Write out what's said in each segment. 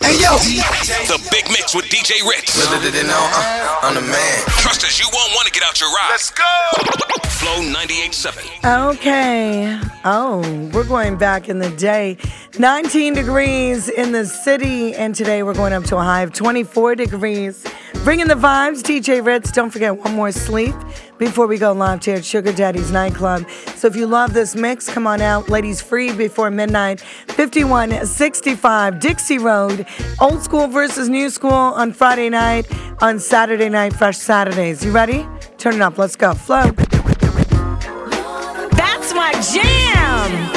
Hey yo, The Big Mix with DJ Ritz. little did they know uh, I'm the man. Trust us, you won't want to get out your ride. Let's go. Flow 98.7. Okay. Oh, we're going back in the day. 19 degrees in the city, and today we're going up to a high of 24 degrees. Bringing the vibes, DJ Ritz. Don't forget one more sleep before we go live here at Sugar Daddy's nightclub. So if you love this mix, come on out. Ladies free before midnight. 5165 Dixie Road. Old school versus new school on Friday night. On Saturday night, Fresh Saturdays. You ready? Turn it up. Let's go. Flow. That's my jam.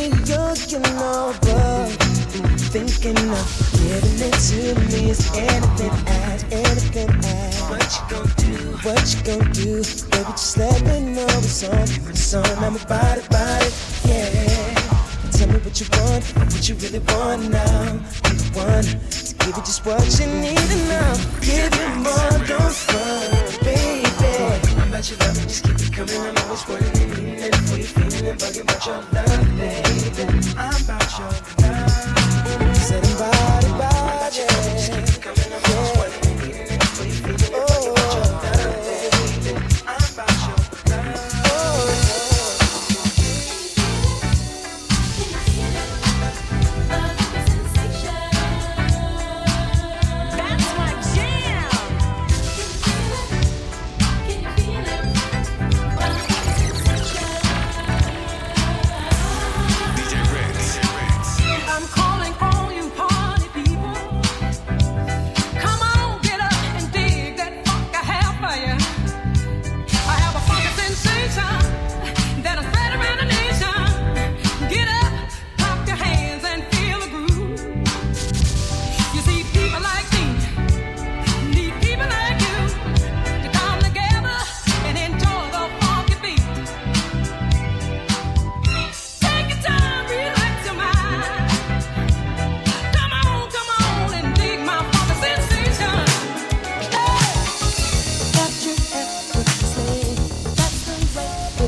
you're gonna but thinking of giving it to me is anything as anything as. What you gonna do? What you gonna do? Baby, just let me know it's on, it's on. I'm a body, body. yeah. Tell me what you want, what you really want now. Be the one to give you just what you need and I'll give you more. Don't front about your love just keep it coming. I'm always wanting and needing it for you feeling and bugging about your love, baby. I'm about your love. Somebody.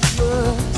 much.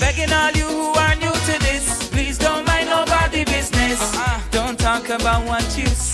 Begging all you who are new to this, please don't mind nobody business. Uh-uh. Don't talk about what you say.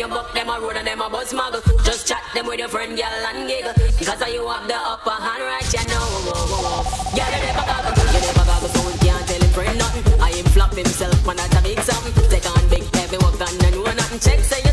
you buck them a road and them a buzz muggle. Just chat them with your friend, girl, and giggle. Cause you have the upper hand right, you know. Girl, you never got a you never got a phone, can't tell your friend nothing. I him flop himself, man, that's a big something. Take on big heavy work and then one nothing. Check, say